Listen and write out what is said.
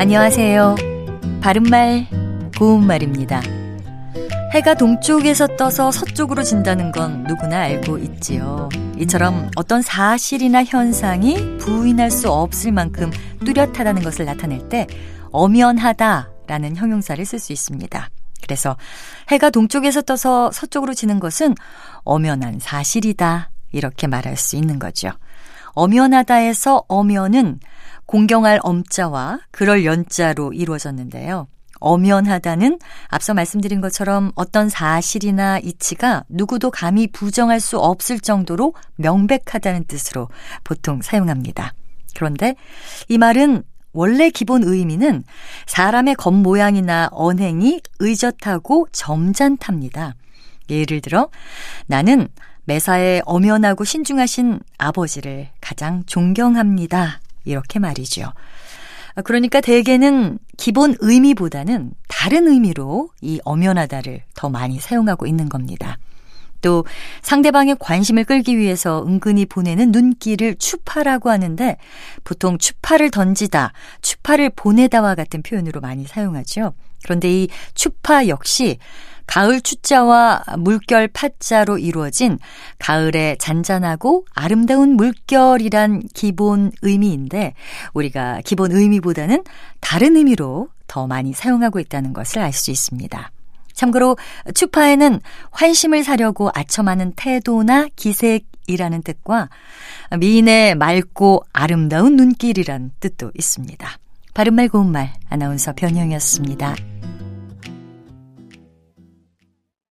안녕하세요. 바른말, 고운말입니다. 해가 동쪽에서 떠서 서쪽으로 진다는 건 누구나 알고 있지요. 이처럼 어떤 사실이나 현상이 부인할 수 없을 만큼 뚜렷하다는 것을 나타낼 때 엄연하다라는 형용사를 쓸 수 있습니다. 그래서 해가 동쪽에서 떠서 서쪽으로 지는 것은 엄연한 사실이다. 이렇게 말할 수 있는 거죠. 엄연하다에서 엄연은 공경할 엄자와 그럴 연자로 이루어졌는데요. 엄연하다는 앞서 말씀드린 것처럼 어떤 사실이나 이치가 누구도 감히 부정할 수 없을 정도로 명백하다는 뜻으로 보통 사용합니다. 그런데 이 말은 원래 기본 의미는 사람의 겉모양이나 언행이 의젓하고 점잖답니다. 예를 들어 나는 매사에 엄연하고 신중하신 아버지를 가장 존경합니다. 이렇게 말이죠. 그러니까 대개는 기본 의미보다는 다른 의미로 이 엄연하다를 더 많이 사용하고 있는 겁니다. 또 상대방의 관심을 끌기 위해서 은근히 보내는 눈길을 추파라고 하는데 보통 추파를 던지다, 추파를 보내다와 같은 표현으로 많이 사용하죠. 그런데 이 추파 역시 가을 추자와 물결 파자로 이루어진 가을의 잔잔하고 아름다운 물결이란 기본 의미인데 우리가 기본 의미보다는 다른 의미로 더 많이 사용하고 있다는 것을 알 수 있습니다. 참고로 추파에는 환심을 사려고 아첨하는 태도나 기색이라는 뜻과 미인의 맑고 아름다운 눈길이란 뜻도 있습니다. 바른말 고운말 아나운서 변형이었습니다.